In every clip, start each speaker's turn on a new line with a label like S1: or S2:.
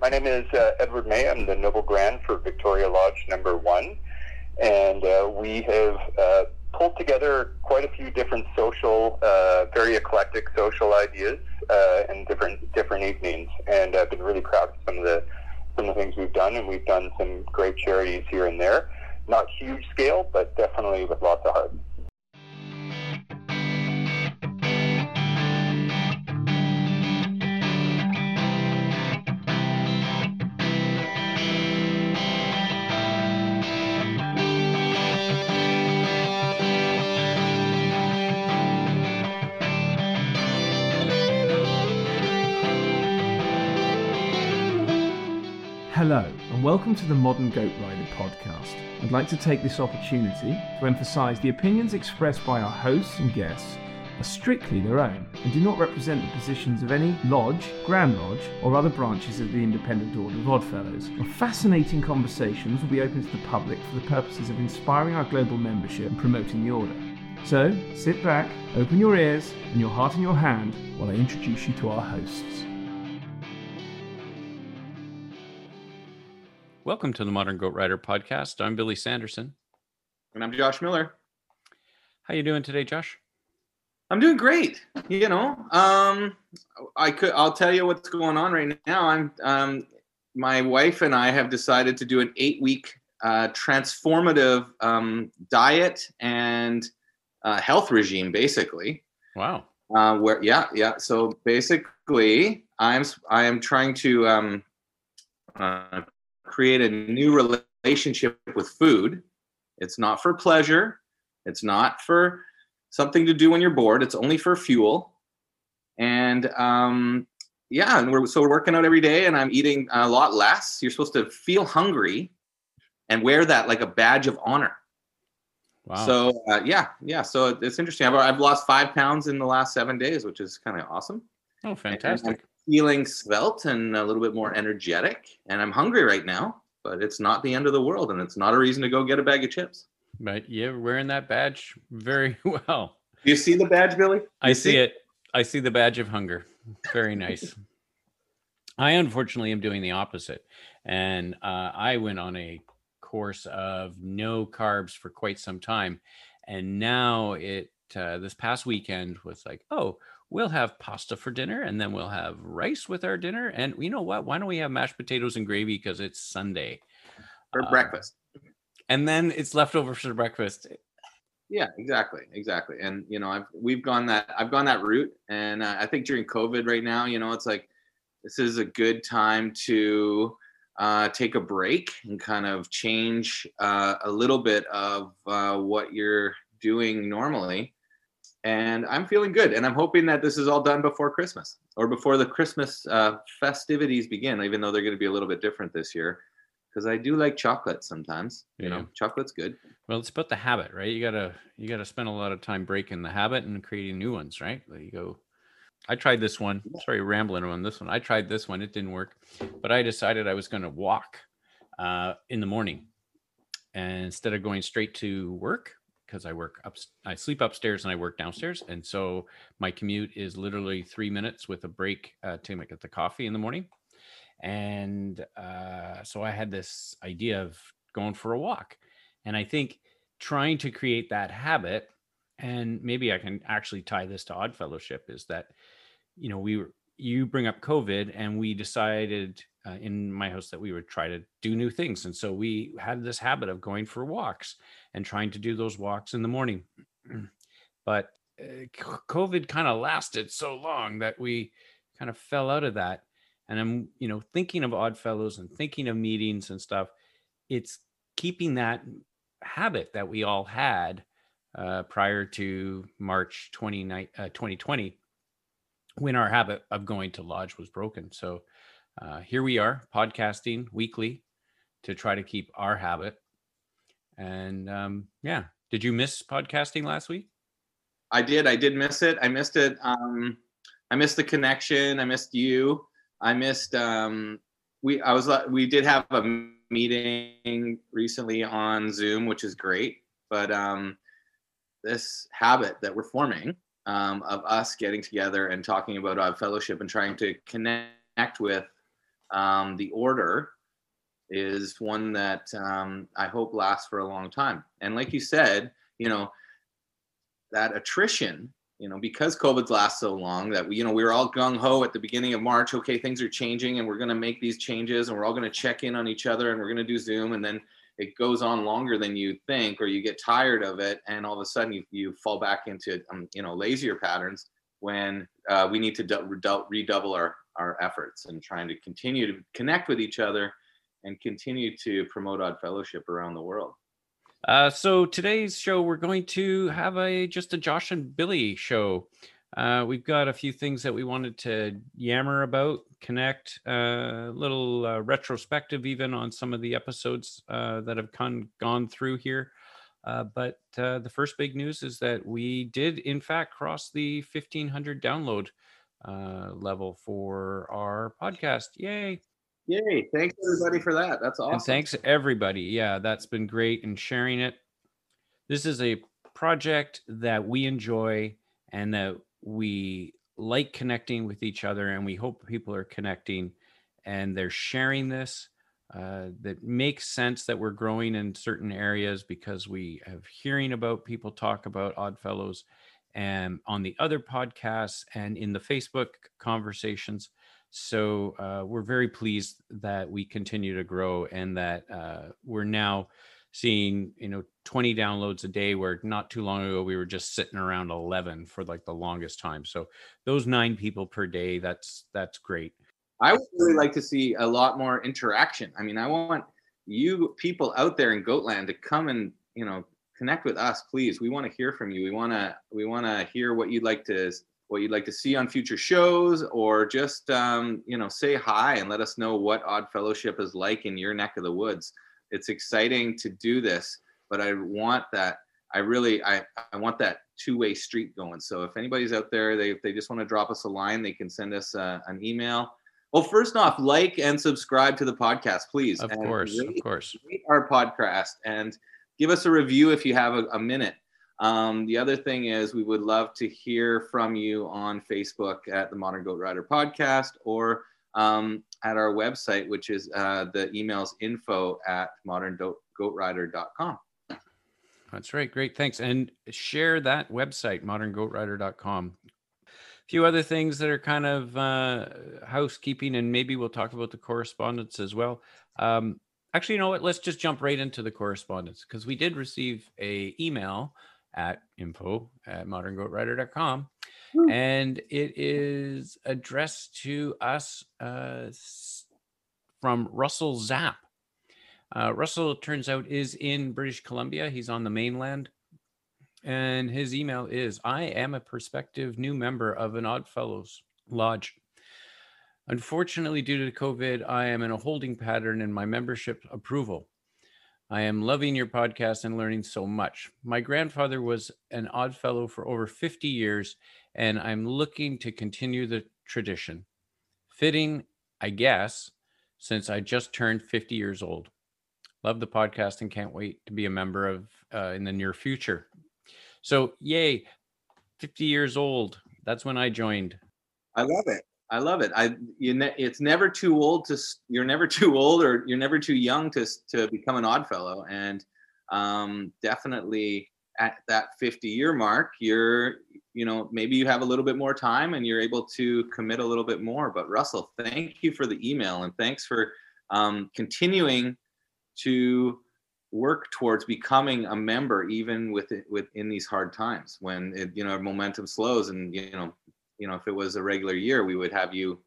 S1: my name is uh, Edward May. I'm the Noble Grand for Victoria Lodge number one. And uh, we have uh, pulled together quite a few different social, uh, very eclectic social ideas uh, in different different evenings. And I've been really proud of some of the some of the things we've done. And we've done some great charities here and there. Not huge scale, but definitely with lots of heart.
S2: Welcome to the Modern Goat Rider podcast. I'd like to take this opportunity to emphasise the opinions expressed by our hosts and guests are strictly their own and do not represent the positions of any lodge, Grand Lodge, or other branches of the Independent Order of Oddfellows. Our fascinating conversations will be open to the public for the purposes of inspiring our global membership and promoting the order. So, sit back, open your ears and your heart in your hand while I introduce you to our hosts.
S3: Welcome to the Modern Goat Rider podcast. I'm Billy Sanderson.
S4: And I'm Josh Miller.
S3: How you doing today, Josh?
S4: I'm doing great. You know, um, I could. I'll tell you what's going on right now. I'm. Um, my wife and I have decided to do an eight-week uh, transformative um, diet and uh, health regime, basically.
S3: Wow.
S4: Uh, where? Yeah, yeah. So basically, I'm. I am trying to um, uh, create a new relationship with food. It's not for pleasure. It's not for something to do when you're bored. It's only for fuel. And um, yeah, and we're so we're working out every day, and I'm eating a lot less. You're supposed to feel hungry and wear that like a badge of honor.
S3: Wow.
S4: So uh, yeah, yeah. So it's interesting. I've, I've lost five pounds in the last seven days, which is kind of awesome.
S3: Oh, fantastic!
S4: Feeling svelte and a little bit more energetic. And I'm hungry right now, but it's not the end of the world, and it's not a reason to go get a bag of chips.
S3: But you're wearing that badge very well.
S4: Do you see the badge, Billy?
S3: I see, see it. I see the badge of hunger. Very nice. I unfortunately am doing the opposite, and uh, I went on a course of no carbs for quite some time, and now it uh, this past weekend was like, oh, we'll have pasta for dinner and then we'll have rice with our dinner. And you know what? Why don't we have mashed potatoes and gravy because it's Sunday
S4: for uh, breakfast?
S3: And then it's leftovers for breakfast.
S4: Yeah, exactly, exactly. And you know, I've we've gone that I've gone that route, and uh, I think during COVID right now, you know, it's like this is a good time to uh, take a break and kind of change uh, a little bit of uh, what you're doing normally and I'm feeling good. And I'm hoping that this is all done before Christmas or before the Christmas uh, festivities begin, even though they're going to be a little bit different this year. Because I do like chocolate sometimes. You yeah. know, chocolate's good.
S3: Well, it's about the habit, right? You gotta you gotta spend a lot of time breaking the habit and creating new ones, right? There you go. I tried this one. Sorry, rambling on this one. I tried this one. It didn't work, but I decided I was going to walk uh, in the morning, and instead of going straight to work, because I work up, I sleep upstairs and I work downstairs, and so my commute is literally three minutes with a break uh, to make get the coffee in the morning, and uh, so I had this idea of going for a walk, and I think trying to create that habit, and maybe I can actually tie this to Odd Fellowship is that, you know, we were you bring up COVID, and we decided uh, in my house that we would try to do new things. And so we had this habit of going for walks and trying to do those walks in the morning. but uh, COVID kind of lasted so long that we kind of fell out of that. And I'm, you know, thinking of Odd Fellows and thinking of meetings and stuff. It's keeping that habit that we all had uh, prior to March 20, uh, 2020 when our habit of going to lodge was broken. So uh, here we are podcasting weekly to try to keep our habit. And um, yeah, did you miss podcasting last week?
S4: I did. I did miss it. I missed it. Um, I missed the connection. I missed you. I missed. Um, we. I was. We did have a meeting recently on Zoom, which is great. But um, this habit that we're forming um, of us getting together and talking about our fellowship and trying to connect with um, the order is one that um, I hope lasts for a long time. And like you said, you know, that attrition, you know, because COVID's last so long that we, you know, we were all gung ho at the beginning of March. Okay, things are changing, and we're going to make these changes, and we're all going to check in on each other, and we're going to do Zoom, and then it goes on longer than you think, or you get tired of it, and all of a sudden you, you fall back into, um, you know, lazier patterns when uh, we need to redouble our our efforts and trying to continue to connect with each other and continue to promote odd fellowship around the world.
S3: Uh, so today's show, we're going to have a just a Josh and Billy show. Uh, we've got a few things that we wanted to yammer about, connect, a uh, little uh, retrospective even on some of the episodes uh, that have con- gone through here. Uh, but uh, the first big news is that we did, in fact, cross the 1500 download level for our podcast. Yay!
S4: Yay. Thanks everybody for that. That's awesome.
S3: And thanks everybody. Yeah, that's been great and sharing it. This is a project that we enjoy and that we like connecting with each other and we hope people are connecting and they're sharing this uh, that makes sense that we're growing in certain areas because we have hearing about people talk about odd fellows and on the other podcasts and in the facebook conversations. So uh, we're very pleased that we continue to grow and that uh, we're now seeing you know 20 downloads a day where not too long ago we were just sitting around 11 for like the longest time. So those nine people per day that's that's great.
S4: I would really like to see a lot more interaction. I mean i want you people out there in goatland to come and you know connect with us please. We want to hear from you. We want to we want to hear what you'd like to what you'd like to see on future shows, or just um, you know say hi and let us know what Odd Fellowship is like in your neck of the woods. It's exciting to do this, but I want that. I really I, I want that two-way street going. So if anybody's out there, they if they just want to drop us a line, they can send us uh, an email. Well, first off, like and subscribe to the podcast, please.
S3: Of
S4: and
S3: course, rate, of course.
S4: Rate our podcast and give us a review if you have a, a minute. Um, the other thing is, we would love to hear from you on Facebook at the Modern Goat Rider Podcast or um, at our website, which is uh, the emails info at moderngoatrider.com.
S3: That's right. Great. Thanks. And share that website, moderngoatrider.com. A few other things that are kind of uh, housekeeping, and maybe we'll talk about the correspondence as well. Um, actually, you know what? Let's just jump right into the correspondence because we did receive a email at info at moderngoatrider.com. And it is addressed to us uh, from Russell Zapp. Uh, Russell, turns out, is in British Columbia. He's on the mainland. And his email is I am a prospective new member of an Odd Fellows Lodge. Unfortunately, due to COVID, I am in a holding pattern in my membership approval. I am loving your podcast and learning so much. My grandfather was an odd fellow for over 50 years, and I'm looking to continue the tradition. Fitting, I guess, since I just turned 50 years old. Love the podcast and can't wait to be a member of uh, in the near future. So, yay, 50 years old. That's when I joined.
S4: I love it. I love it. I you ne- it's never too old to you're never too old or you're never too young to to become an odd fellow and um, definitely at that 50 year mark you're you know maybe you have a little bit more time and you're able to commit a little bit more but russell thank you for the email and thanks for um, continuing to work towards becoming a member even with it within these hard times when it, you know momentum slows and you know you know if it was a regular year we would have you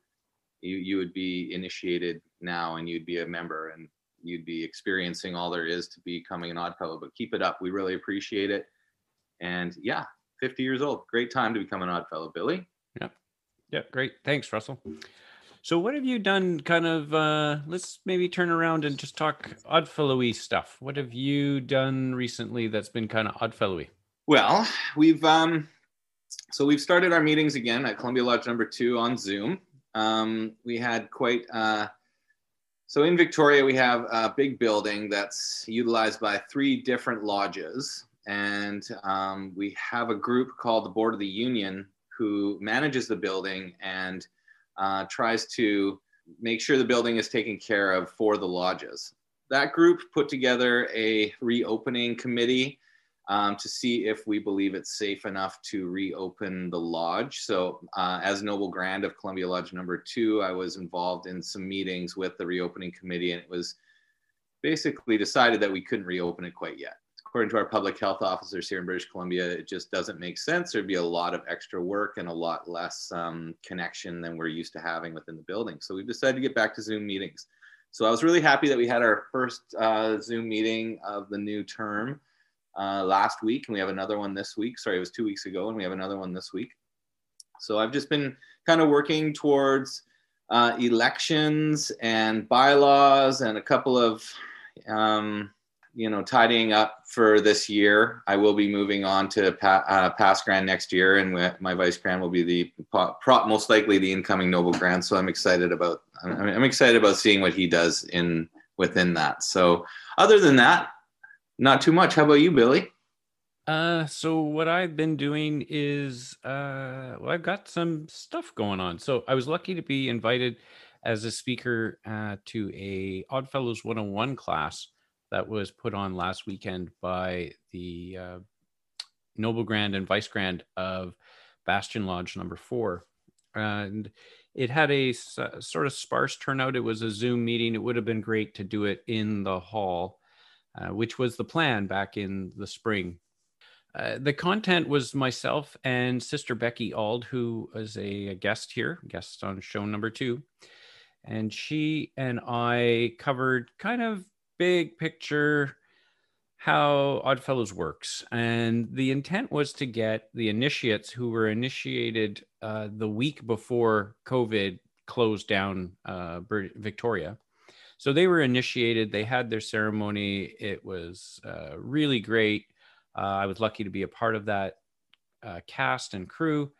S4: you you would be initiated now and you'd be a member and you'd be experiencing all there is to becoming an odd fellow but keep it up. We really appreciate it. And yeah 50 years old great time to become an odd fellow billy.
S3: Yeah yeah great. Thanks russell. So what have you done kind of uh let's maybe turn around and just talk oddfellowy stuff. What have you done recently that's been kind of oddfellowy
S4: well we've um so we've started our meetings again at Columbia Lodge number two on Zoom. Um, we had quite, uh, so in Victoria, we have a big building that's utilized by three different lodges. And um, we have a group called the Board of the Union who manages the building and uh, tries to make sure the building is taken care of for the lodges. That group put together a reopening committee um, to see if we believe it's safe enough to reopen the lodge. So, uh, as Noble Grand of Columbia Lodge number two, I was involved in some meetings with the reopening committee, and it was basically decided that we couldn't reopen it quite yet. According to our public health officers here in British Columbia, it just doesn't make sense. There'd be a lot of extra work and a lot less um, connection than we're used to having within the building. So we've decided to get back to Zoom meetings. So I was really happy that we had our first uh, Zoom meeting of the new term uh, last week, and we have another one this week. Sorry, it was two weeks ago, and we have another one this week. So I've just been kind of working towards uh, elections and bylaws and a couple of um, you know, tidying up for this year. I will be moving on to pa- uh, past grand next year, and my vice grand will be the pro- most likely the incoming noble grand. So I'm excited about I'm, I'm excited about seeing what he does in within that. So other than that, not too much. How about you, Billy?
S3: Uh, so what I've been doing is, uh, well, I've got some stuff going on. So I was lucky to be invited as a speaker uh, to a Oddfellows 101 class that was put on last weekend by the uh, Noble Grand and Vice Grand of Bastion Lodge number four. And it had a uh, sort of sparse turnout. It was a Zoom meeting. It would have been great to do it in the hall, uh, which was the plan back in the spring. Uh, the content was myself and Sister Becky Ald, who was a, a guest here, guest on show number two. And she and I covered kind of big picture how Oddfellows works. And the intent was to get the initiates who were initiated uh, the week before COVID closed down uh, Victoria. So they were initiated, they had their ceremony. It was uh, really great. Uh, I was lucky to be a part of that uh, cast and crew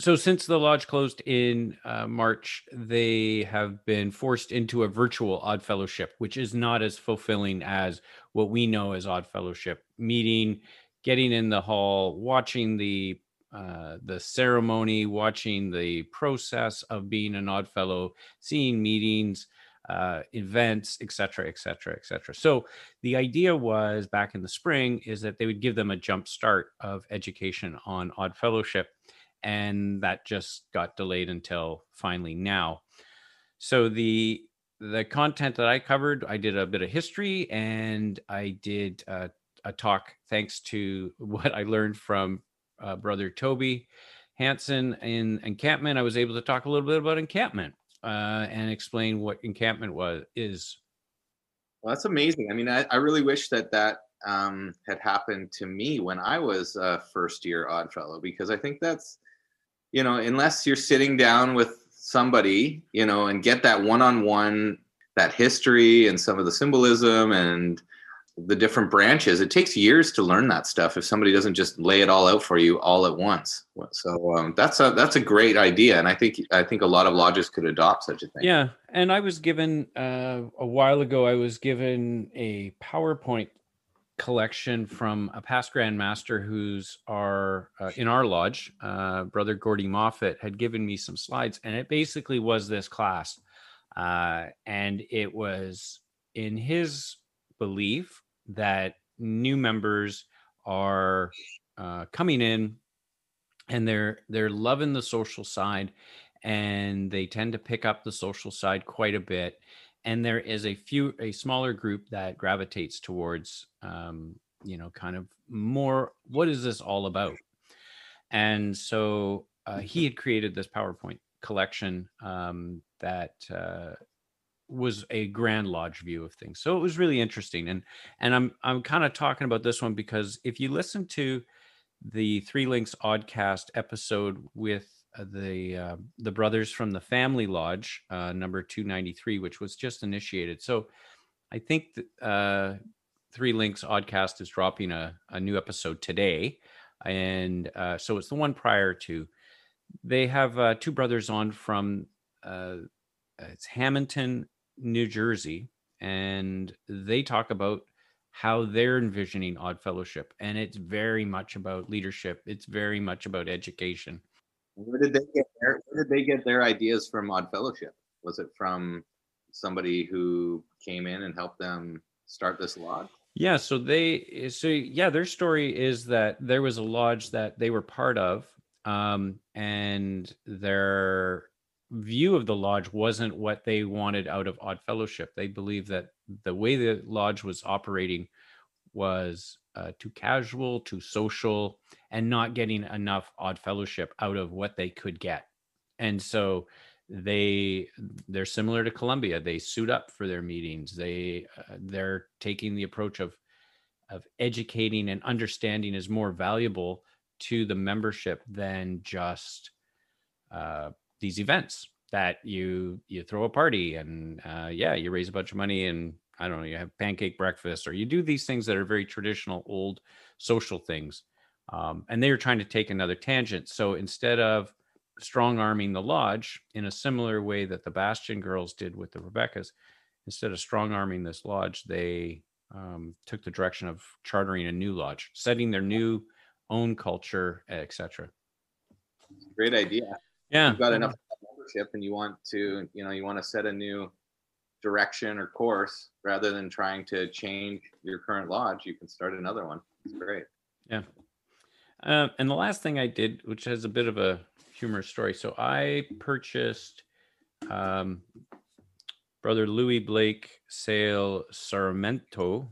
S3: so since the lodge closed in uh, March, they have been forced into a virtual Odd Fellowship, which is not as fulfilling as what we know as Odd Fellowship. Meeting, getting in the hall, watching the uh, the ceremony, watching the process of being an Odd Fellow, seeing meetings, uh, events, etc., etc., etc. So the idea was back in the spring is that they would give them a jump start of education on Odd Fellowship and that just got delayed until finally now. So the the content that I covered, I did a bit of history and I did a, a talk thanks to what I learned from uh, brother Toby Hanson in encampment. I was able to talk a little bit about encampment uh, and explain what encampment was is.
S4: Well, that's amazing. I mean, I, I really wish that that um, had happened to me when I was a first year odd fellow because I think that's you know, unless you're sitting down with somebody, you know, and get that one-on-one, that history and some of the symbolism and the different branches, it takes years to learn that stuff if somebody doesn't just lay it all out for you all at once. So um, that's a that's a great idea, and I think I think a lot of lodges could adopt such a thing.
S3: Yeah, and I was given uh, a while ago. I was given a PowerPoint collection from a past grandmaster who's our uh, in our lodge uh, brother gordy moffat had given me some slides and it basically was this class uh, and it was in his belief that new members are uh, coming in and they're they're loving the social side and they tend to pick up the social side quite a bit. And there is a few a smaller group that gravitates towards um, you know kind of more what is this all about? And so uh, he had created this powerpoint collection um, that uh, was a grand lodge view of things so it was really interesting and and i'm i'm kind of talking about this one because if you listen to the three links oddcast episode with uh, the uh, the brothers from the Family Lodge, uh, number two ninety three, which was just initiated. So, I think uh, Three Links Oddcast is dropping a, a new episode today, and uh, so it's the one prior to. They have uh, two brothers on from uh it's Hamilton, New Jersey, and they talk about how they're envisioning Odd Fellowship, and it's very much about leadership. It's very much about education
S4: where did they get their Where did they get their ideas from Odd Fellowship? Was it from somebody who came in and helped them start this lodge?
S3: Yeah, so they so yeah, their story is that there was a lodge that they were part of, um, and their view of the lodge wasn't what they wanted out of Odd Fellowship. They believed that the way the lodge was operating was uh, too casual, too social, and not getting enough Odd Fellowship out of what they could get. And so they they're similar to Columbia. They suit up for their meetings. They uh, they're taking the approach of of educating and understanding is more valuable to the membership than just uh, these events that you you throw a party and uh, yeah you raise a bunch of money and I don't know you have pancake breakfast or you do these things that are very traditional old social things um, and they are trying to take another tangent so instead of strong arming the lodge in a similar way that the Bastion girls did with the Rebekahs. Instead of strong arming this lodge, they um, took the direction of chartering a new lodge, setting their new own culture, etc.
S4: Great idea.
S3: Yeah,
S4: you've got enough membership, and you want to, you know, you want to set a new direction or course rather than trying to change your current lodge. You can start another one. It's great.
S3: Yeah. Uh, and the last thing I did, which has a bit of a humorous story. So I purchased um, Brother Louis Blake Sale Sarmento.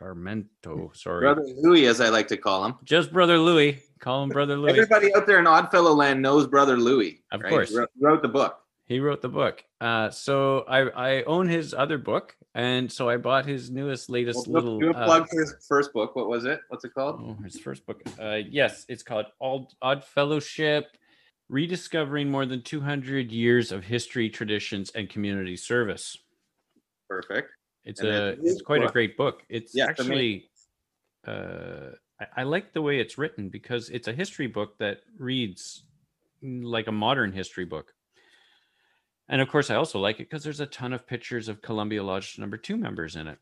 S3: Sarmento, sorry.
S4: Brother Louis, as I like to call him.
S3: Just Brother Louis. Call him Brother Louis.
S4: Everybody out there in Oddfellow land knows Brother Louis.
S3: Of right? course.
S4: Wrote, wrote the book.
S3: He wrote the book. Uh, so I, I own his other book, and so I bought his newest, latest well, little.
S4: Do a uh, plug uh, for his first book. What was it? What's it called?
S3: Oh, his first book. Uh, yes, it's called Odd, Odd Fellowship: Rediscovering More Than 200 Years of History, Traditions, and Community Service.
S4: Perfect.
S3: It's and a it's quite book. a great book. It's yeah, actually. Uh, I, like the way it's written because it's a history book that reads like a modern history book. And of course, I also like it because there's a ton of pictures of Columbia Lodge number two members in it.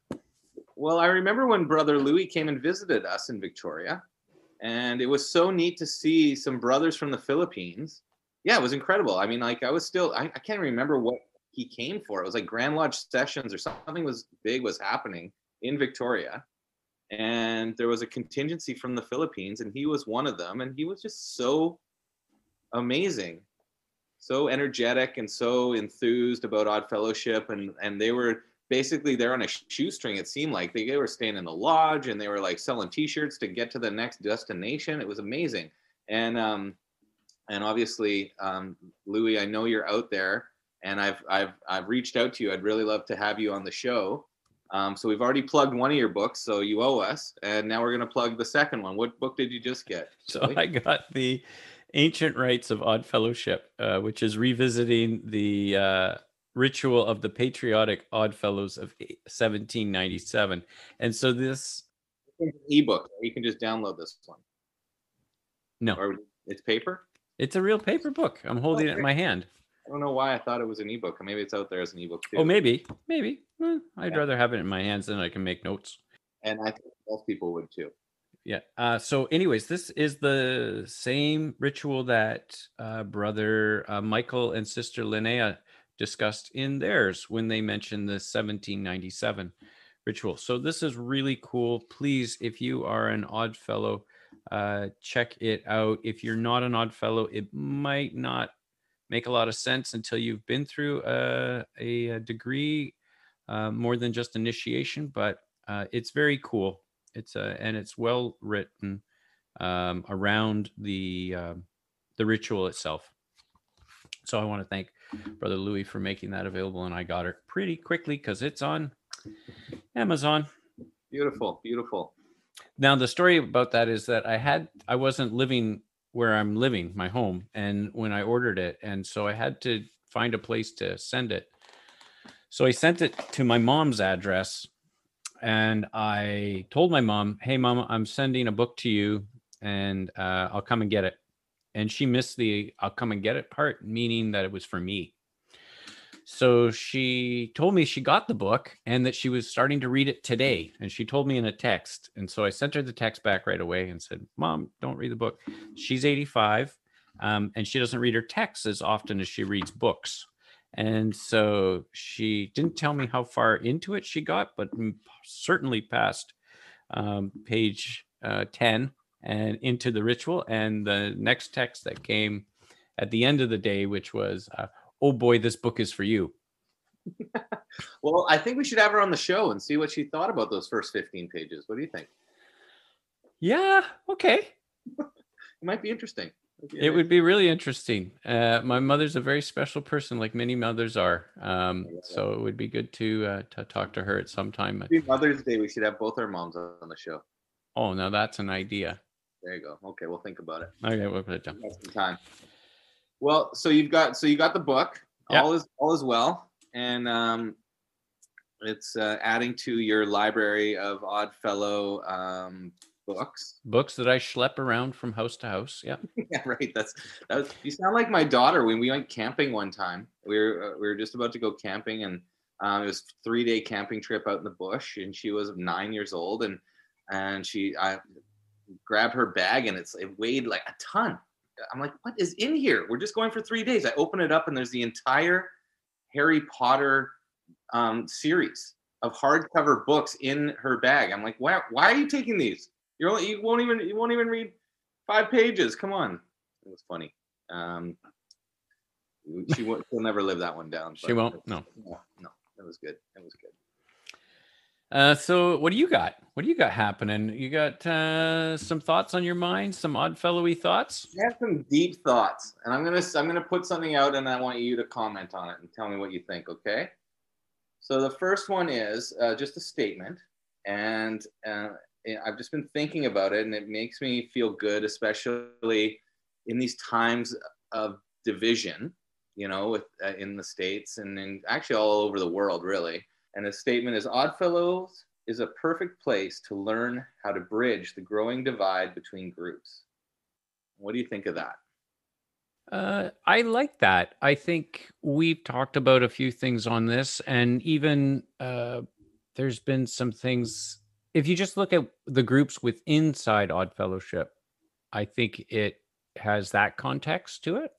S4: Well, I remember when Brother Louis came and visited us in Victoria, and it was so neat to see some brothers from the Philippines. Yeah, it was incredible. I mean, like I was still, I, I can't remember what he came for. It was like Grand Lodge sessions or something was big was happening in Victoria. And there was a contingency from the Philippines, and he was one of them. And he was just so amazing so energetic and so enthused about Odd Fellowship, and and they were basically there on a shoestring. It seemed like they, they were staying in the lodge and they were like selling T-shirts to get to the next destination. It was amazing, and um, and obviously, um, Louis, I know you're out there, and I've I've I've reached out to you. I'd really love to have you on the show. Um, so we've already plugged one of your books, so you owe us, and now we're going to plug the second one. What book did you just get?
S3: So I got the Ancient Rites of Odd Fellowship, uh, which is revisiting the uh, ritual of the patriotic Odd Fellows of 1797. And so this
S4: ebook, you can just download this one.
S3: No,
S4: or it's paper.
S3: It's a real paper book. I'm holding okay. it in my hand.
S4: I don't know why I thought it was an ebook. Maybe it's out there as an ebook too.
S3: Oh, maybe, maybe. Well, I'd yeah. rather have it in my hands than I can make notes.
S4: And I think most people would too
S3: yeah. Uh, so, anyways, this is the same ritual that uh, brother uh, Michael and sister Linnea discussed in theirs when they mentioned the 1797 ritual. So, this is really cool. Please, if you are an odd fellow, uh, check it out. If you're not an odd fellow, it might not make a lot of sense until you've been through a, a, a degree uh, more than just initiation, but uh, it's very cool it's a and it's well written um, around the uh, the ritual itself. So I want to thank Brother Louis for making that available, and I got it pretty quickly because it's on Amazon.
S4: Beautiful, beautiful.
S3: Now the story about that is that I had I wasn't living where I'm living, my home, and when I ordered it, and so I had to find a place to send it. So I sent it to my mom's address and I told my mom, "Hey, mom, I'm sending a book to you, and uh, I'll come and get it." And she missed the "I'll come and get it" part, meaning that it was for me. So she told me she got the book and that she was starting to read it today. And she told me in a text. And so I sent her the text back right away and said, Mom, don't read the book. She's 85 um, and she doesn't read her texts as often as she reads books. And so she didn't tell me how far into it she got, but certainly past um, page uh, 10 and into the ritual. And the next text that came at the end of the day, which was, uh, Oh boy, this book is for you.
S4: well, I think we should have her on the show and see what she thought about those first 15 pages. What do you think?
S3: Yeah, okay.
S4: it might be interesting.
S3: It would be really interesting. Uh, my mother's a very special person, like many mothers are. Um, so it would be good to uh, to talk to her at some time.
S4: Mother's Day, we should have both our moms on the show.
S3: Oh, now that's an idea.
S4: There you go. Okay, we'll think about it.
S3: Okay, we'll put it down.
S4: Some time. Well, so you've got so you got the book. Yep. All is all is well, and um, it's uh, adding to your library of Oddfellow um, books.
S3: Books that I schlep around from house to house. Yeah.
S4: yeah, right. That's that was, you sound like my daughter when we went camping one time. We were uh, we were just about to go camping and um, it was three day camping trip out in the bush and she was nine years old and and she I grabbed her bag and it's it weighed like a ton. I'm like, what is in here? We're just going for three days. I open it up and there's the entire Harry Potter um, series of hardcover books in her bag. I'm like, why, why are you taking these? You're only, you won't even you won't even read five pages. Come on, it was funny. Um, she won't, she'll never live that one down.
S3: She won't. No.
S4: no, no, it was good. It was good.
S3: Uh, so what do you got? What do you got happening? You got uh, some thoughts on your mind? Some oddfellowy thoughts?
S4: I have some deep thoughts, and I'm gonna I'm gonna put something out, and I want you to comment on it and tell me what you think. Okay. So the first one is uh, just a statement, and uh, I've just been thinking about it, and it makes me feel good, especially in these times of division. You know, with uh, in the states and in, actually all over the world, really. And the statement is: Oddfellows is a perfect place to learn how to bridge the growing divide between groups. What do you think of that?
S3: Uh, I like that. I think we've talked about a few things on this, and even uh, there's been some things if you just look at the groups with inside Odd Fellowship, I think it has that context to it.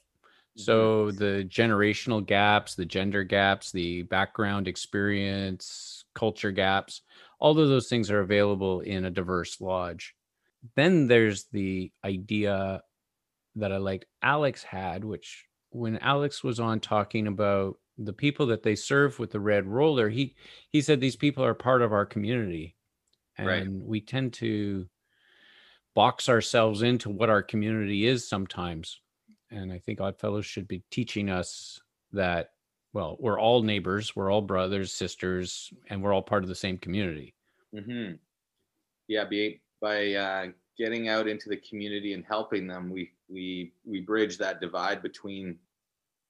S3: Mm-hmm. So the generational gaps, the gender gaps, the background experience, culture gaps, all of those things are available in a diverse lodge. Then there's the idea that I liked Alex had, which when Alex was on talking about the people that they serve with the red roller, he he said these people are part of our community and right. we tend to box ourselves into what our community is sometimes and i think oddfellows should be teaching us that well we're all neighbors we're all brothers sisters and we're all part of the same community
S4: mm-hmm. yeah be, by uh, getting out into the community and helping them we we we bridge that divide between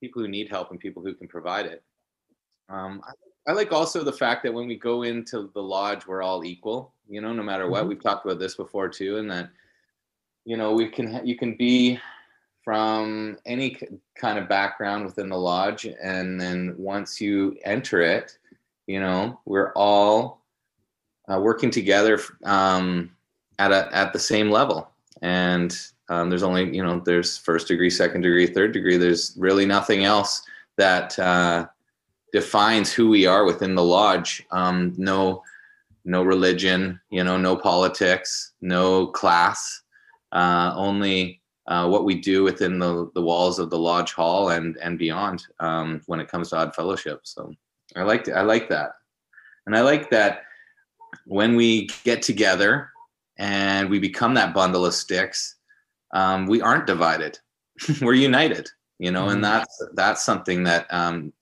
S4: people who need help and people who can provide it um, I I like also the fact that when we go into the lodge, we're all equal. You know, no matter what. Mm-hmm. We've talked about this before too, and that you know we can you can be from any kind of background within the lodge, and then once you enter it, you know we're all uh, working together um, at a at the same level, and um, there's only you know there's first degree, second degree, third degree. There's really nothing else that. Uh, defines who we are within the lodge. Um, no, no religion, you know, no politics, no class, uh, only uh, what we do within the, the walls of the lodge hall and and beyond um, when it comes to odd fellowship. So I like I like that, and I like that when we get together and we become that bundle of sticks, um, we aren't divided. We're united, you know, mm-hmm. and that's that's something that um,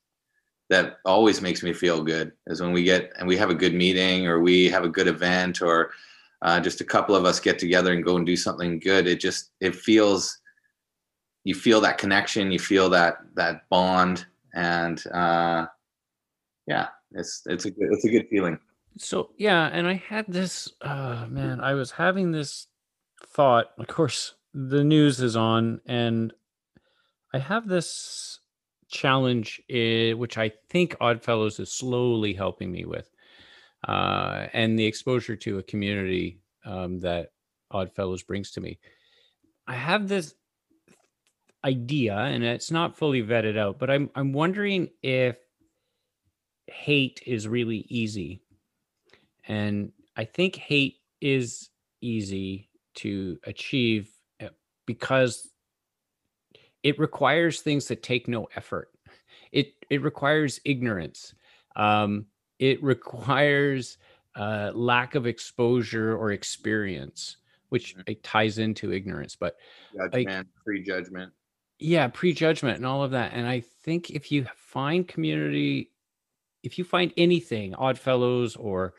S4: that always makes me feel good is when we get and we have a good meeting or we have a good event or uh, just a couple of us get together and go and do something good. It just it feels you feel that connection you feel that that bond and uh, yeah it's it's a good it's a good feeling.
S3: So yeah and i had this uh man i was having this thought. Of course the news is on and i have this challenge, is, which I think Oddfellows is slowly helping me with, uh, and the exposure to a community um, that Oddfellows brings to me. I have this idea, and it's not fully vetted out, but I'm I'm wondering if hate is really easy. And I think hate is easy to achieve uh, because it requires things that take no effort. It it requires ignorance. Um, it requires uh, lack of exposure or experience, which
S4: Mhm.
S3: it ties into ignorance. But
S4: Judgment, prejudgment.
S3: yeah prejudgment and all of that and i think if you find community if you find anything odd fellows or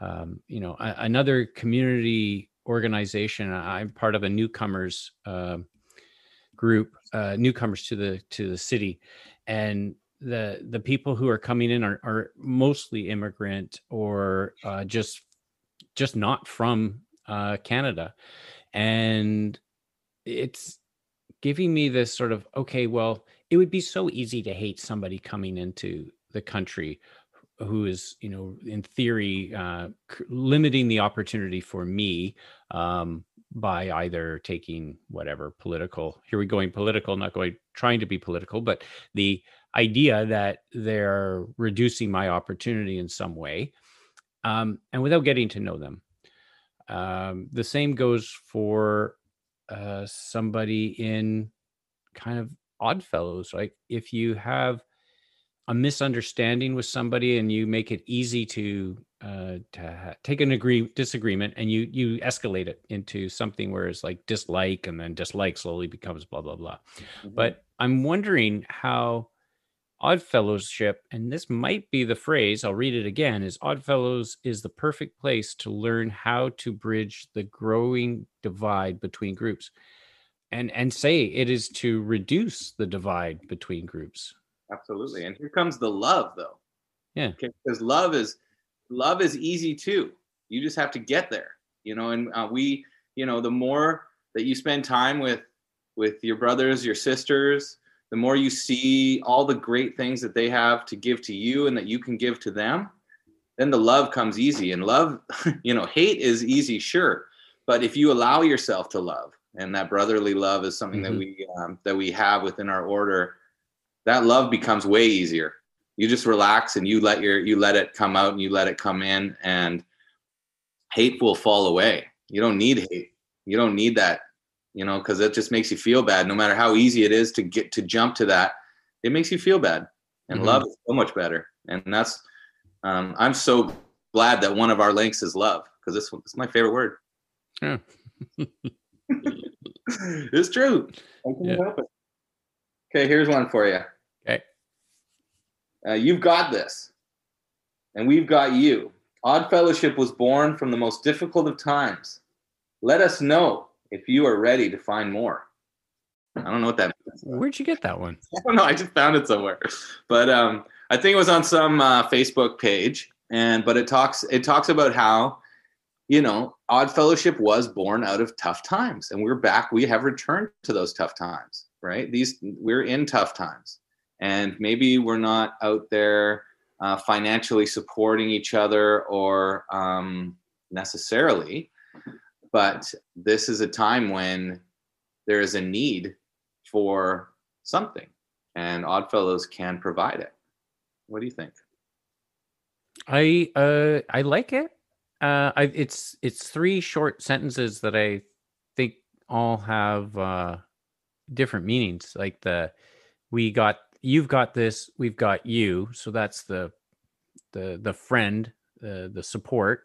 S3: um, you know a, another community organization i'm part of a newcomers um group uh, newcomers to the to the city and the the people who are coming in are, are mostly immigrant or uh, just just not from uh, canada. And it's giving me this sort of okay well it would be so easy to hate somebody coming into the country who is you know in theory uh, limiting the opportunity for me um, by either taking whatever political here we going political not going trying to be political but the idea that they're reducing my opportunity in some way um, and without getting to know them um, the same goes for uh, somebody in kind of odd fellows like if you have a misunderstanding with somebody and you make it easy to uh, to ha- take an agree disagreement and you you escalate it into something where it's like dislike and then dislike slowly becomes blah blah blah
S4: Mhm.
S3: but i'm wondering how odd fellowship and this might be the phrase i'll read it again is odd fellows is the perfect place to learn how to bridge the growing divide between groups and and say it is to reduce the divide between groups.
S4: Absolutely and here comes the love though.
S3: Yeah.
S4: okay because love is love is easy too. You just have to get there you know and uh, we you know the more that you spend time with with your brothers your sisters the more you see all the great things that they have to give to you and that you can give to them then the love comes easy. And love you know hate is easy sure. But if you allow yourself to love and that brotherly love is something that
S3: Mhm.
S4: we um, that we have within our order that love becomes way easier. You just relax and you let your you let it come out and you let it come in and hate will fall away. You don't need hate. You don't need that you know because it just makes you feel bad no matter how easy it is to get to jump to that it makes you feel bad and
S3: Mhm.
S4: love is so much better and that's um, i'm so glad that one of our links is love because this one is my favorite word
S3: Yeah.
S4: it's true
S3: Yeah.
S4: it. okay here's one for you
S3: Okay.
S4: uh, you've got this and we've got you odd fellowship was born from the most difficult of times let us know if you are ready to find more i don't know what that means
S3: where'd you get that one
S4: I don't know. I just found it somewhere, but um, I think it was on some uh, Facebook page, and but it talks it talks about how you know Odd Fellowship was born out of tough times, and we're back. We have returned to those tough times, right? These we're in tough times, and maybe we're not out there uh, financially supporting each other or um, necessarily, but this is a time when there is a need for something and oddfellows can provide it what do you think
S3: I uh I like it. Uh I it's it's three short sentences that I think all have uh different meanings. Like the we got you've got this, we've got you. So that's the the the friend, uh, the support.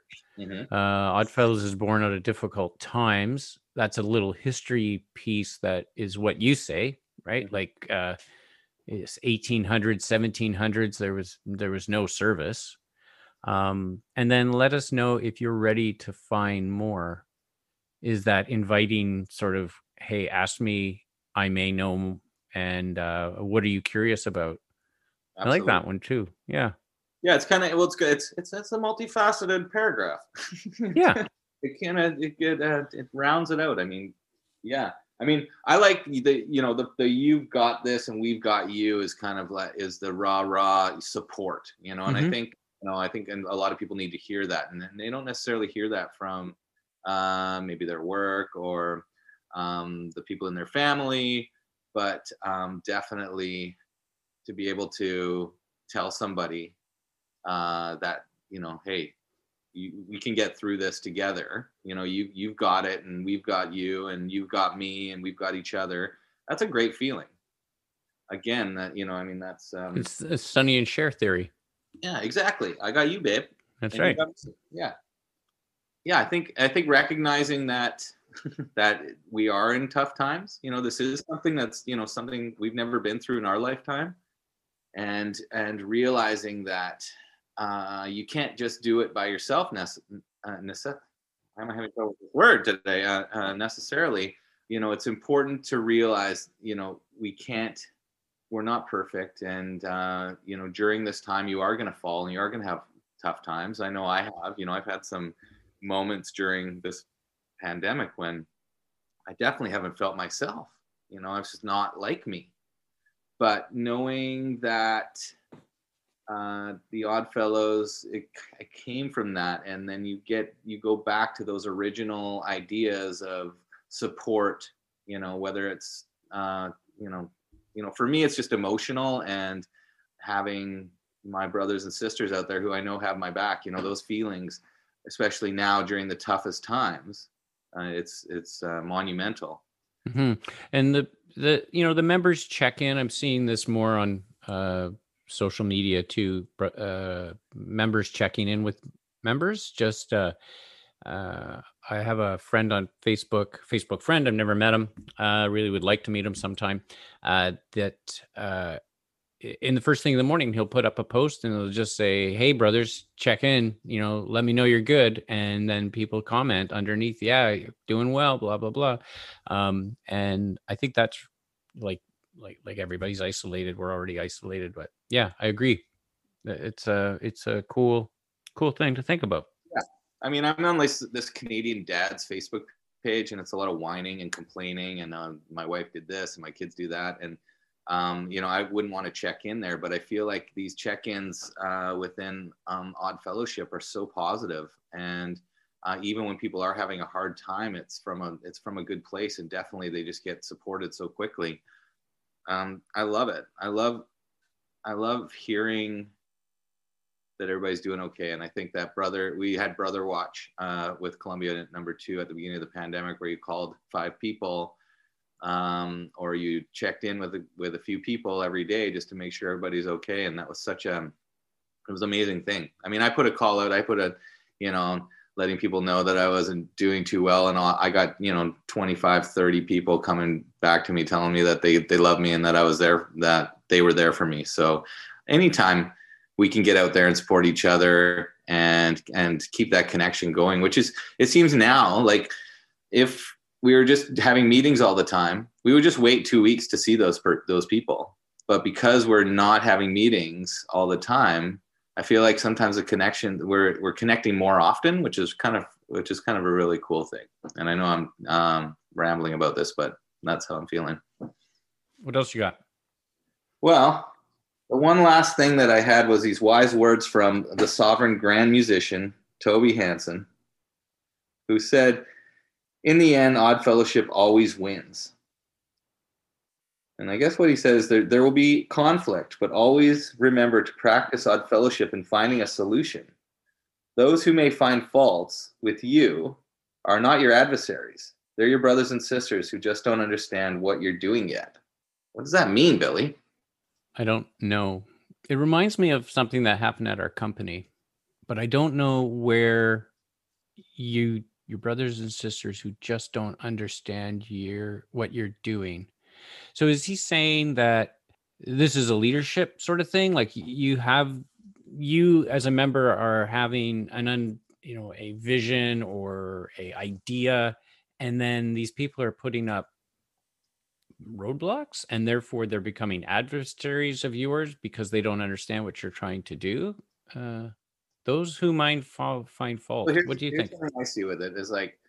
S3: Uh Oddfellows is born out of difficult times. That's a little history piece that is what you say, right?
S4: Mhm.
S3: Like uh it's 1800s 1700s there was there was no service. Um, and then let us know if you're ready to find more. Is that inviting sort of hey ask me i may know and uh, what are you curious about? I like that one too. Yeah
S4: yeah it's kind of well it's good it's it's it's a multifaceted paragraph.
S3: Yeah.
S4: It kind of it, it, uh, it rounds it out i mean yeah. I mean i like the you know the, the you've got this and we've got you is kind of like is the rah rah support you know and i
S3: Mhm.
S4: think you know i think and a lot of people need to hear that and they don't necessarily hear that from uh, maybe their work or um, the people in their family but um, definitely to be able to tell somebody uh, that you know, hey, you, we can get through this together. You know, you you've got it, and we've got you, and you've got me, and we've got each other. That's a great feeling. Again, that you know, I mean, that's um,
S3: it's, it's Sonny and Cher theory.
S4: Yeah, exactly. I got you, babe.
S3: That's right.
S4: Yeah, yeah. I think I think recognizing that that we are in tough times. You know, this is something that's you know something we've never been through in our lifetime, and and realizing that uh, you can't just do it by yourself. Nece- uh, nece- am having trouble with this word today? Uh, uh, necessarily, you know, it's important to realize, you know, we can't. We're not perfect, and uh, you know, during this time, you are going to fall, and you are going to have tough times. I know I have. You know, I've had some moments during this pandemic when I definitely haven't felt myself. You know, it's just not like me. But knowing that uh, the Oddfellows, it, it came from that, and then you get you go back to those original ideas of support. You know, whether it's uh, you know, you know, for me, it's just emotional and having my brothers and sisters out there who I know have my back. You know, those feelings, especially now during the toughest times, uh, it's it's uh, monumental.
S3: Mm-hmm. And the the you know the members check in. I'm seeing this more on uh, social media too. Uh, members checking in with members. Just uh, uh, I have a friend on Facebook, Facebook friend. I've never met him. Uh, really would like to meet him sometime. Uh, that uh, in the first thing in the morning, he'll put up a post and it'll just say, "Hey, brothers, check in. You know, let me know you're good." And then people comment underneath, "Yeah, you're doing well." Blah blah blah. Um, and I think that's like like like everybody's isolated. We're already isolated, but yeah, I agree. It's a it's a cool cool thing to think about.
S4: Yeah, I mean, I'm on this this Canadian Dad's Facebook page, and it's a lot of whining and complaining, and uh, my wife did this, and my kids do that, and um, you know, I wouldn't want to check in there, but I feel like these check-ins uh, within um, Odd Fellowship are so positive, and uh, even when people are having a hard time, it's from a it's from a good place, and definitely they just get supported so quickly. Um, I love it. I love I love hearing that everybody's doing okay, and I think that brother we had brother watch uh, with Columbia number two at the beginning of the pandemic, where you called five people um, or you checked in with a, with a few people every day just to make sure everybody's okay. And that was such a it was an amazing thing. I mean, I put a call out. I put a you know letting people know that I wasn't doing too well, and I got you know 25, 30 people coming back to me telling me that they they love me and that I was there, that they were there for me. So anytime we can get out there and support each other and and keep that connection going, which is it seems now like if we were just having meetings all the time. We would just wait two weeks to see those per, those people. But because we're not having meetings all the time, I feel like sometimes the connection we're we're connecting more often, which is kind of which is kind of a really cool thing. And I know I'm um, rambling about this, but that's how I'm feeling.
S3: What else you got?
S4: Well, the one last thing that I had was these wise words from the sovereign grand musician Toby Hansen, who said, in the end, Odd Fellowship always wins. And I guess what he says there there will be conflict, but always remember to practice odd fellowship in finding a solution. Those who may find faults with you are not your adversaries. They're your brothers and sisters who just don't understand what you're doing yet. What does that mean, Billy?
S3: I don't know. It reminds me of something that happened at our company, but I don't know where you your brothers and sisters who just don't understand your what you're doing. So is he saying that this is a leadership sort of thing like you have you as a member are having an un, you know a vision or a idea and then these people are putting up roadblocks and therefore they're becoming adversaries of yours because they don't understand what you're trying to do uh, those who mind fall, find fault. Well, what do you think?
S4: I see with it is like,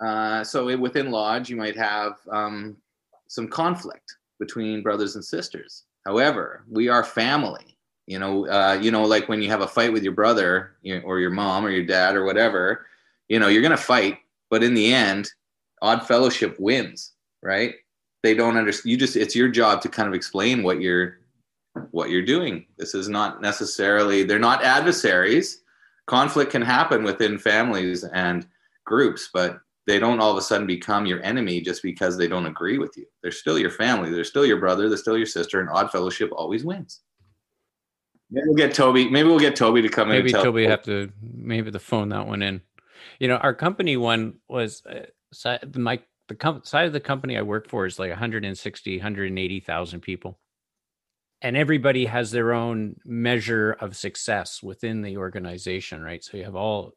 S4: uh, so it, within lodge, you might have um, some conflict between brothers and sisters. However, we are family. You know, uh, you know, like when you have a fight with your brother or your mom or your dad or whatever, you know, you're gonna fight, but in the end, odd fellowship wins, right? they don't understand you just it's your job to kind of explain what you're what you're doing this is not necessarily they're not adversaries conflict can happen within families and groups but they don't all of a sudden become your enemy just because they don't agree with you. They're still your family. They're still your brother. They're still your sister. And odd fellowship always wins. Maybe we'll get toby maybe we'll get toby to come
S3: maybe
S4: in
S3: maybe toby have to maybe the phone that one in. You know our company one was uh, my the com- side of the company I work for is like 160, 180,000 people. And everybody has their own measure of success within the organization, right? So you have all,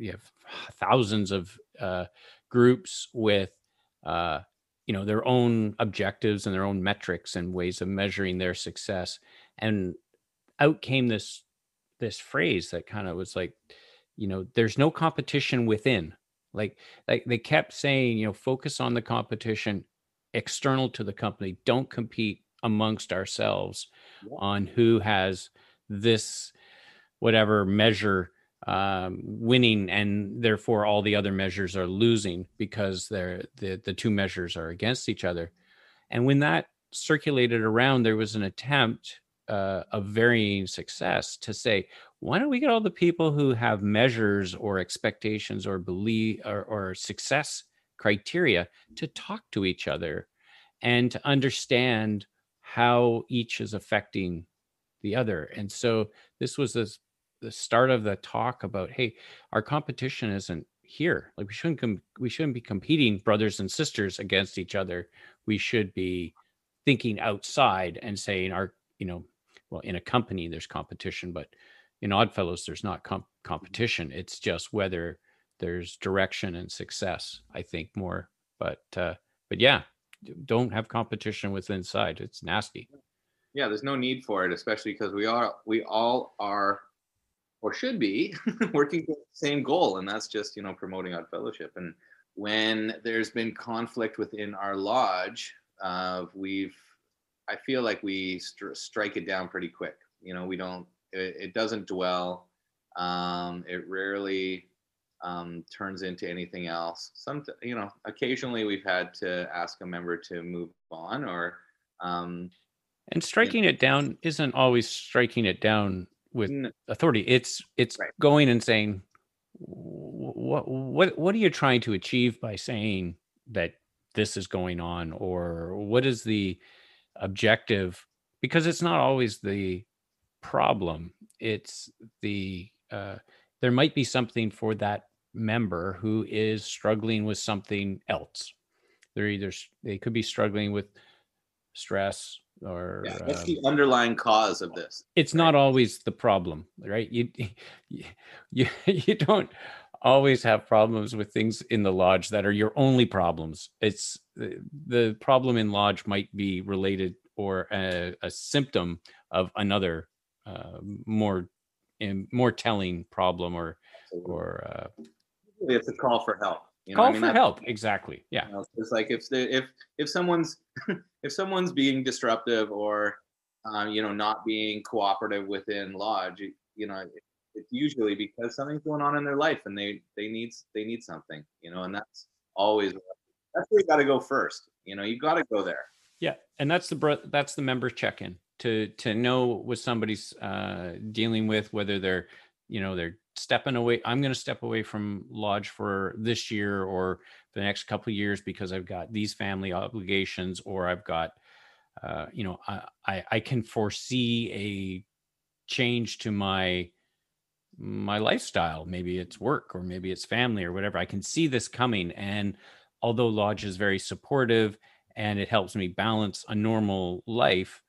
S3: you have thousands of uh, groups with, uh, you know, their own objectives and their own metrics and ways of measuring their success. And out came this this phrase that kind of was like, you know, there's no competition within like like they kept saying, you know, focus on the competition external to the company. Don't compete amongst ourselves on who has this whatever measure um, winning and therefore all the other measures are losing because they're the, the two measures are against each other. And when that circulated around there was an attempt uh, of varying success to say why don't we get all the people who have measures or expectations or belief or, or success criteria to talk to each other and to understand how each is affecting the other? And so this was this, the start of the talk about hey our competition isn't here like we shouldn't com- we shouldn't be competing brothers and sisters against each other we should be thinking outside and saying our you know well in a company there's competition but in Oddfellows, there's not comp- competition. It's just whether there's direction and success. I think more, but uh, but yeah, don't have competition with inside. It's nasty.
S4: Yeah, there's no need for it, especially because we are we all are or should be working for the same goal, and that's just you know promoting Odd Fellowship. And when there's been conflict within our lodge, uh, we've I feel like we st- strike it down pretty quick. You know, we don't it, it doesn't dwell. Um, it rarely um, turns into anything else. Some, you know, occasionally we've had to ask a member to move on or. Um,
S3: and striking you know, it down isn't always striking it down with authority. It's it's right. going and saying, what what what are you trying to achieve by saying that this is going on, or what is the objective? Because it's not always the problem. It's the uh, there might be something for that member who is struggling with something else. They're either they could be struggling with stress or
S4: yeah, what's um, the underlying cause of this?
S3: It's right? not always the problem, right? You you you don't always have problems with things in the lodge that are your only problems. It's the, the problem in lodge might be related or a, a symptom of another uh, more in, more telling problem or or uh,
S4: it's a call for help.
S3: You know, call I mean, for help, exactly. Yeah, you
S4: know, it's like if the, if if someone's if someone's being disruptive or um, you know not being cooperative within lodge, you know, it's usually because something's going on in their life and they they need they need something, you know, and that's always that's where you got to go first. You know, you got to go there.
S3: Yeah, and that's the that's the member check-in to to know what somebody's uh, dealing with, whether they're you know they're stepping away. I'm going to step away from lodge for this year or the next couple years because I've got these family obligations, or I've got uh, you know I, I I can foresee a change to my my lifestyle maybe it's work or maybe it's family or whatever i can see this coming and although lodge is very supportive and it helps me balance a normal life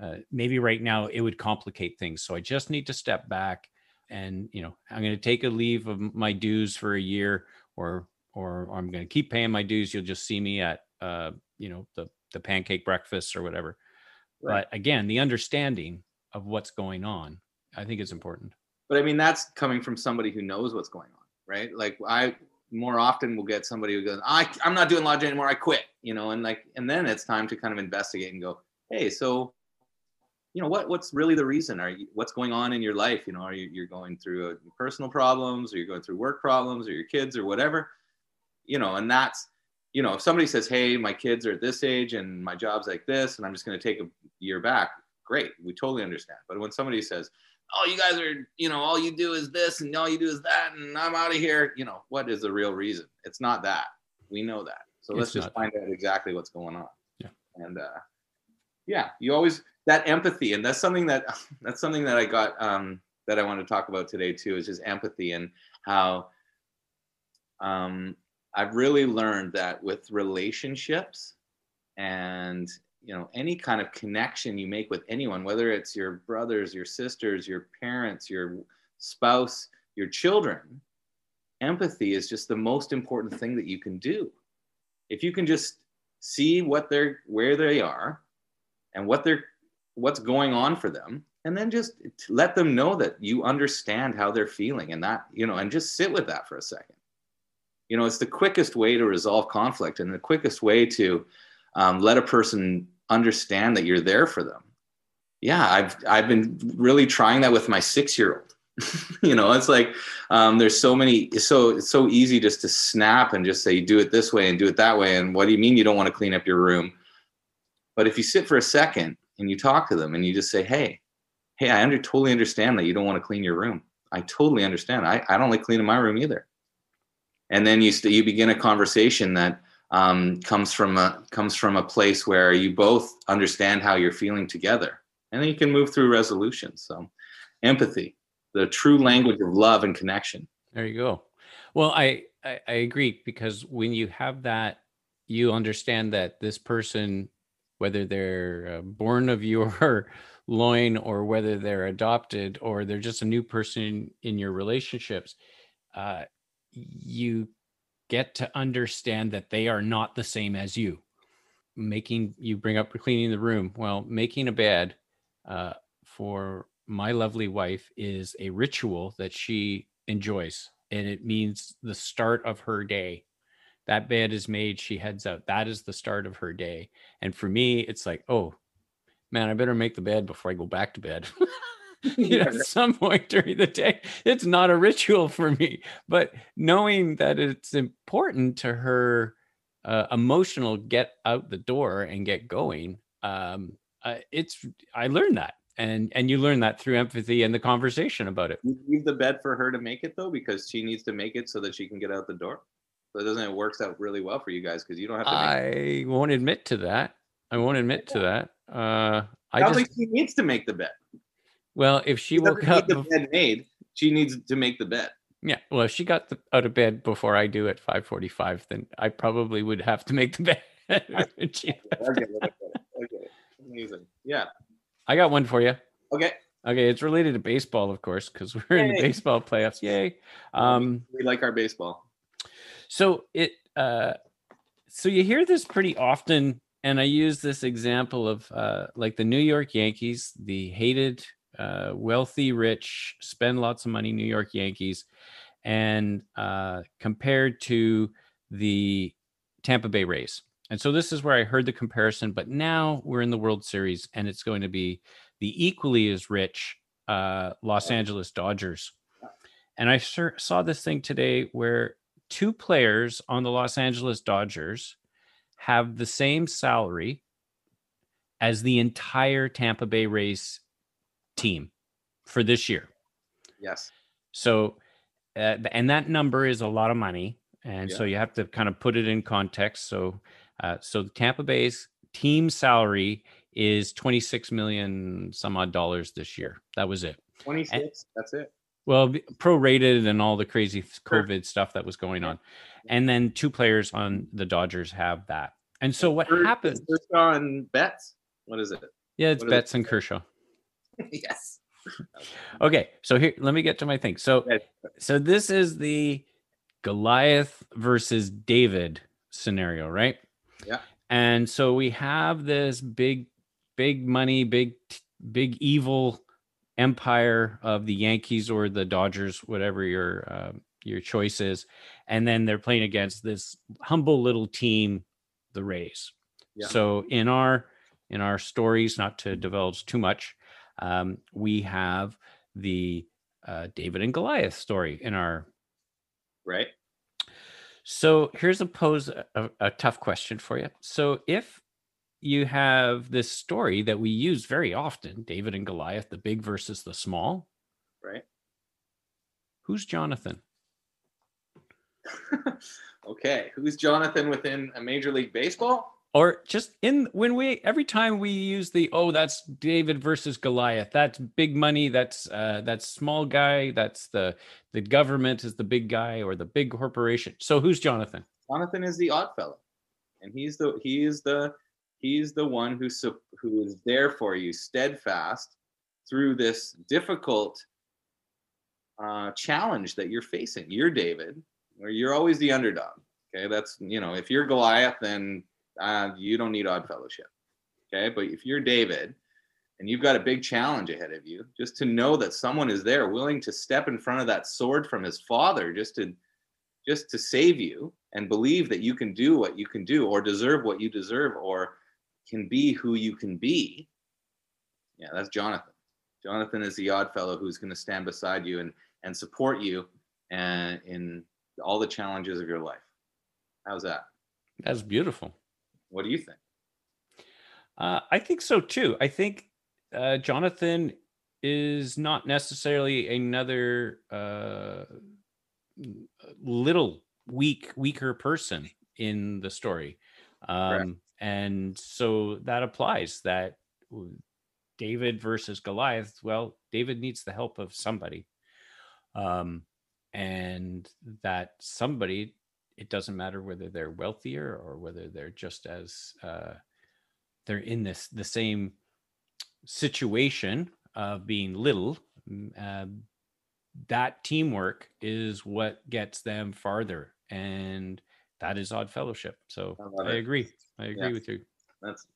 S3: uh, maybe right now it would complicate things. So I just need to step back and you know I'm going to take a leave of my dues for a year, or or, I'm going to keep paying my dues. You'll just see me at uh, you know the the pancake breakfast or whatever. Right. But again, the understanding of what's going on, I think is important.
S4: But I mean, that's coming from somebody who knows what's going on, right? Like I more often will get somebody who goes, I, I'm not doing lodge anymore. I quit, you know, and like, and then it's time to kind of investigate and go, Hey, so you know what what's really the reason are you what's going on in your life you know are you you're going through a, personal problems or you're going through work problems or your kids or whatever you know and that's you know, if somebody says, "Hey, my kids are at this age and my job's like this, and I'm just going to take a year back," great, we totally understand. But when somebody says, "Oh, you guys are, you know, all you do is this and all you do is that, and I'm out of here," you know, what is the real reason? It's not that. We know that. So let's just
S3: not.
S4: find out exactly what's going on.
S3: Yeah.
S4: And uh, yeah, you always that empathy, and that's something that that's something that I got um, that I want to talk about today too, is just empathy and how um, I've really learned that with relationships and you know any kind of connection you make with anyone, whether it's your brothers, your sisters, your parents, your spouse, your children, empathy is just the most important thing that you can do. If you can just see what they're where they are and what they're what's going on for them and then just let them know that you understand how they're feeling and that you know and just sit with that for a second. You know it's the quickest way to resolve conflict and the quickest way to um, let a person understand that you're there for them. Yeah i've i've been really trying that with my six year old you know it's like um, there's so many so it's so easy just to snap and just say do it this way and do it that way and what do you mean you don't want to clean up your room? But if you sit for a second and you talk to them and you just say hey hey i under, totally understand that you don't want to clean your room. I totally understand. I, I don't like cleaning my room either. And then you st- you begin a conversation that um, comes from a comes from a place where you both understand how you're feeling together. And then you can move through resolution. So empathy the true language of love and connection.
S3: There you go. Well, I, I I agree because when you have that, you understand that this person, whether they're uh, born of your loin or whether they're adopted or they're just a new person in, your relationships, uh, you get to understand that they are not the same as you. Making you bring up cleaning the room. Well, making a bed uh, for my lovely wife is a ritual that she enjoys and it means the start of her day that bed is made she heads out. That is the start of her day. And for me it's like oh man i better make the bed before i go back to bed. You know, at some point during the day. It's not a ritual for me. But knowing that it's important to her uh, emotional get out the door and get going um uh, it's i learned that. And and you learn that through empathy and the conversation about it.
S4: You leave the bed for her to make it though because she needs to make it so that she can get out the door so doesn't it works out really well for you guys because you don't have to make
S3: I won't admit to that. I won't admit to that. Uh, I
S4: I don't
S3: just
S4: think she needs to make the bed.
S3: well, if she
S4: She
S3: woke up,
S4: the bed made. She needs to make the bed.
S3: yeah. Well, if she got the, out of bed before I do at five forty-five, then I probably would have to make the she-
S4: Okay, okay, okay. Amazing. Yeah.
S3: I got one for you.
S4: Okay.
S3: Okay, it's related to baseball, of course, because we're in the baseball playoffs. Yay! Um,
S4: we like our baseball.
S3: So it uh so you hear this pretty often and i use this example of uh like the new york yankees the hated uh wealthy rich spend lots of money new york yankees and uh compared to the tampa bay rays. And so this is where i heard the comparison but now we're in the world series and it's going to be the equally as rich uh los angeles dodgers. And i saw this thing today where two players on the Los Angeles Dodgers have the same salary as the entire Tampa Bay Rays team for this year.
S4: Yes.
S3: So, uh, and that number is a lot of money, and so you have to kind of put it in context. So, uh, so the Tampa Bay's team salary is twenty six million some odd dollars this year. That was it.
S4: 26. That's it.
S3: Well, prorated and all the crazy f-
S4: Sure.
S3: COVID stuff that was going on, and then two players on the Dodgers have that. And so what happened?
S4: Kershaw and Betts. What is it?
S3: Yeah, it's
S4: what it?
S3: And Kershaw.
S4: yes.
S3: Okay, so here, let me get to my thing. So, so this is the Goliath versus David scenario, right?
S4: Yeah.
S3: And so we have this big, big money, big, big evil empire of the Yankees or the Dodgers, whatever your uh, your choice is, and then they're playing against this humble little team, the Rays.
S4: Yeah.
S3: So in our in our stories, not to divulge too much, um, we have the uh, David and Goliath story in our
S4: Right.
S3: So here's a pose a, a tough question for you. So if you have this story that we use very often, David and Goliath, the big versus the small,
S4: Right.
S3: who's Jonathan?
S4: okay. Who's Jonathan within a Major League Baseball?
S3: Or just in when we every time we use the oh that's David versus Goliath that's big money that's uh that's small guy that's the the government is the big guy or the big corporation so who's Jonathan
S4: Jonathan is the odd fellow, and he's the he is the he's the one who who is there for you, steadfast through this difficult uh, challenge that you're facing. You're David, or you're always the underdog. Okay, that's you know if you're Goliath, then uh, you don't need odd fellowship. Okay, but if you're David and you've got a big challenge ahead of you, just to know that someone is there willing to step in front of that sword from his father, just to just to save you and believe that you can do what you can do or deserve what you deserve or can be who you can be. Yeah, that's Jonathan. Jonathan is the odd fellow who's going to stand beside you and and support you and in all the challenges of your life. How's that?
S3: that's beautiful
S4: What do you think?
S3: uh, I think so too I think uh, Jonathan is not necessarily another uh, little weak weaker person in the story um and so that applies that david versus goliath well david needs the help of somebody. Um and that somebody it doesn't matter whether they're wealthier or whether they're just as uh they're in this the same situation of being little uh, that teamwork is what gets them farther. And that is odd fellowship so
S4: I
S3: i, agree i agree
S4: Yeah.
S3: with you
S4: That's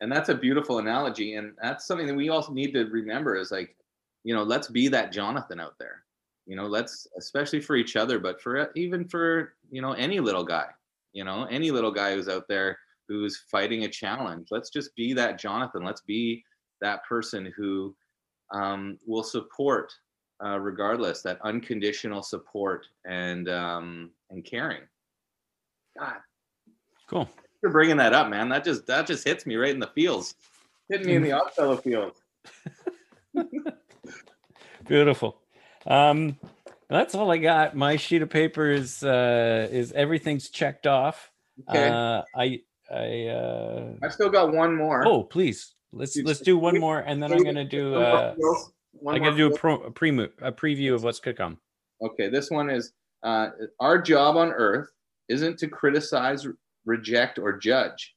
S4: and that's a beautiful analogy, and that's something that we also need to remember is like, you know, let's be that Jonathan out there. You know, let's especially for each other, but for even for you know any little guy, you know, any little guy who's out there who's fighting a challenge. Let's just be that Jonathan. Let's be that person who um, will support uh, regardless, that unconditional support and um, and caring. God,
S3: cool
S4: for bringing that up, man. That just that just hits me right in the feels, hitting me in the Oddfellow feels.
S3: Beautiful. Um, that's all I got. My sheet of paper is uh, is everything's checked off.
S4: Okay,
S3: Uh, I I uh,
S4: I've still got one more.
S3: oh please let's
S4: You
S3: let's do one more and then I'm gonna do uh.
S4: One
S3: I'm gonna do a
S4: feels.
S3: pro a preview a preview of what's to come.
S4: Okay, this one is uh, our job on Earth isn't to criticize, reject, or judge.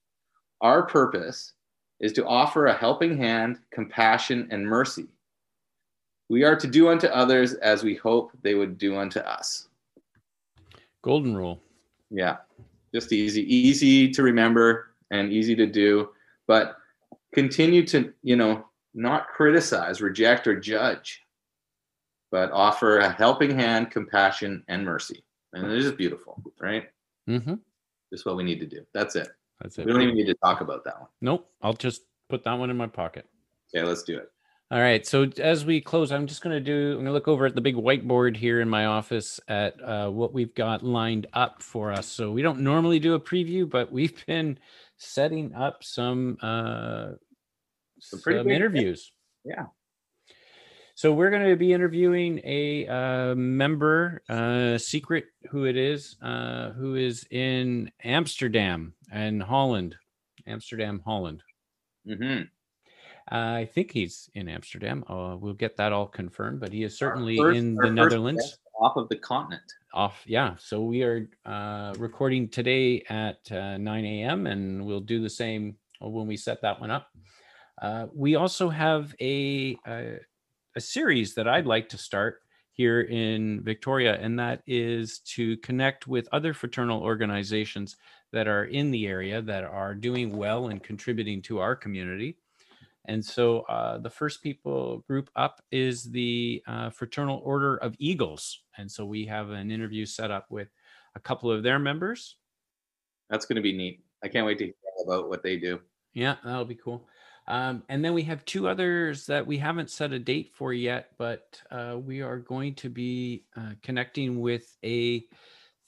S4: Our purpose is to offer a helping hand, compassion, and mercy. We are to do unto others as we hope they would do unto us.
S3: Golden rule.
S4: Yeah, just easy, easy to remember and easy to do. But continue to, you know, not criticize, reject, or judge, but offer a helping hand, compassion, and mercy. And it is beautiful, right?
S3: Mm-hmm.
S4: Just what we need to do. That's it.
S3: That's it.
S4: We don't even need to talk about that one.
S3: Nope. I'll just put that one in my pocket.
S4: Okay, let's do it.
S3: All right. So as we close, I'm just going to do, I'm going to look over at the big whiteboard here in my office at uh, what we've got lined up for us. So we don't normally do a preview, but we've been setting up some, uh, some,
S4: pretty big-
S3: interviews.
S4: Yeah.
S3: So we're going to be interviewing a uh, member, uh, secret who it is, uh, who is in Amsterdam and Holland, Amsterdam, Holland.
S4: hmm
S3: I think he's in Amsterdam. Uh, we'll get that all confirmed, but he is certainly
S4: First-
S3: in the Netherlands.
S4: Off of the continent.
S3: Off, yeah. So we are uh, recording today at uh, 9 a.m. and we'll do the same when we set that one up. Uh, we also have a, a series that I'd like to start here in Victoria, and that is to connect with other fraternal organizations that are in the area that are doing well and contributing to our community. And so uh, the first people group up is the uh, Fraternal Order of Eagles. And so we have an interview set up with a couple of their members.
S4: That's going to be neat. I can't wait to hear about what they do.
S3: Yeah, that'll be cool. Um, and then we have two others that we haven't set a date for yet, but uh, we are going to be uh, connecting with a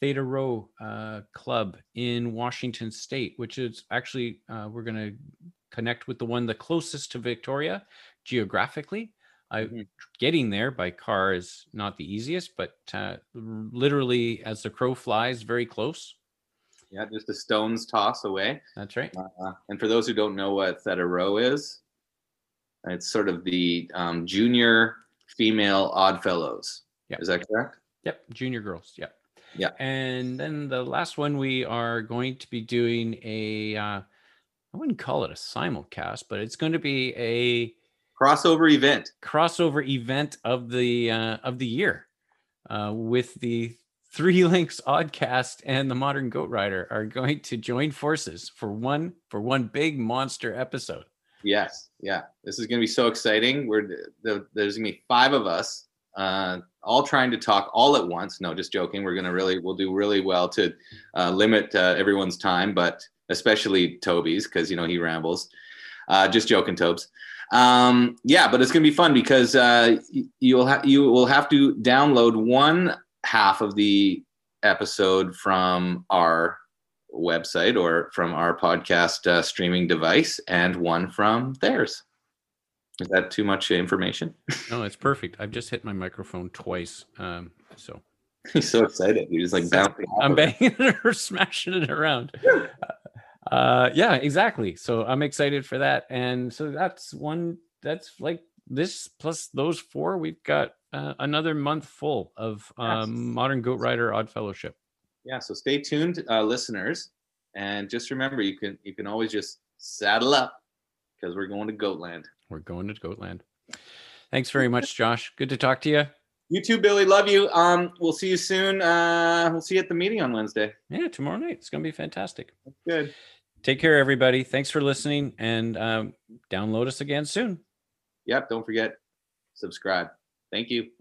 S3: Theta Rho uh, Club in Washington State, which is actually uh, we're going to connect with the one the closest to Victoria geographically. I,
S4: Mhm.
S3: Getting there by car is not the easiest, but uh, literally as the crow flies, very close.
S4: Yeah, just a stone's toss away.
S3: That's right.
S4: Uh, and for those who don't know what Theta Rho is, it's sort of the um, junior female Oddfellows.
S3: Yeah.
S4: Is that correct?
S3: Yep, junior girls. Yep.
S4: Yeah.
S3: And then the last one we are going to be doing a uh I wouldn't call it a simulcast, but it's going to be a
S4: Crossover event.
S3: crossover event of the uh of the year. Uh with the Three Links Oddcast and the Modern Goat Rider are going to join forces for one for one big monster episode.
S4: Yes, yeah. This is going to be so exciting. We're the, there's going to be five of us, uh, all trying to talk all at once. No, just joking. We're going to really, we'll do really well to uh, limit uh, everyone's time, but especially Toby's because you know he rambles. Uh, just joking, Tobes. Um, yeah, but it's going to be fun because uh, you'll ha- you will have to download one half of the episode from our website or from our podcast uh, streaming device and one from theirs. Is that too much information?
S3: No, it's perfect. I've just hit my microphone twice. Um so
S4: He's so excited. He's just like bouncing.
S3: I'm banging it or smashing it around. Uh, yeah, exactly. So I'm excited for that, and so that's one. That's like this plus those four. We've got uh, another month full of
S4: Yes.
S3: um, Modern Goat Rider Odd Fellowship.
S4: Yeah. So stay tuned, uh, listeners, and just remember you can you can always just saddle up because we're going to Goatland.
S3: We're going to Goatland. Thanks very much, Josh. Good to talk to you.
S4: You too, Billy. Love you. Um, we'll see you soon. Uh, we'll see you at the meeting on Wednesday.
S3: Yeah, tomorrow night. It's going to be fantastic.
S4: Good.
S3: Take care, everybody. Thanks for listening, and um, download us again soon.
S4: Yep. Don't forget subscribe. Thank you.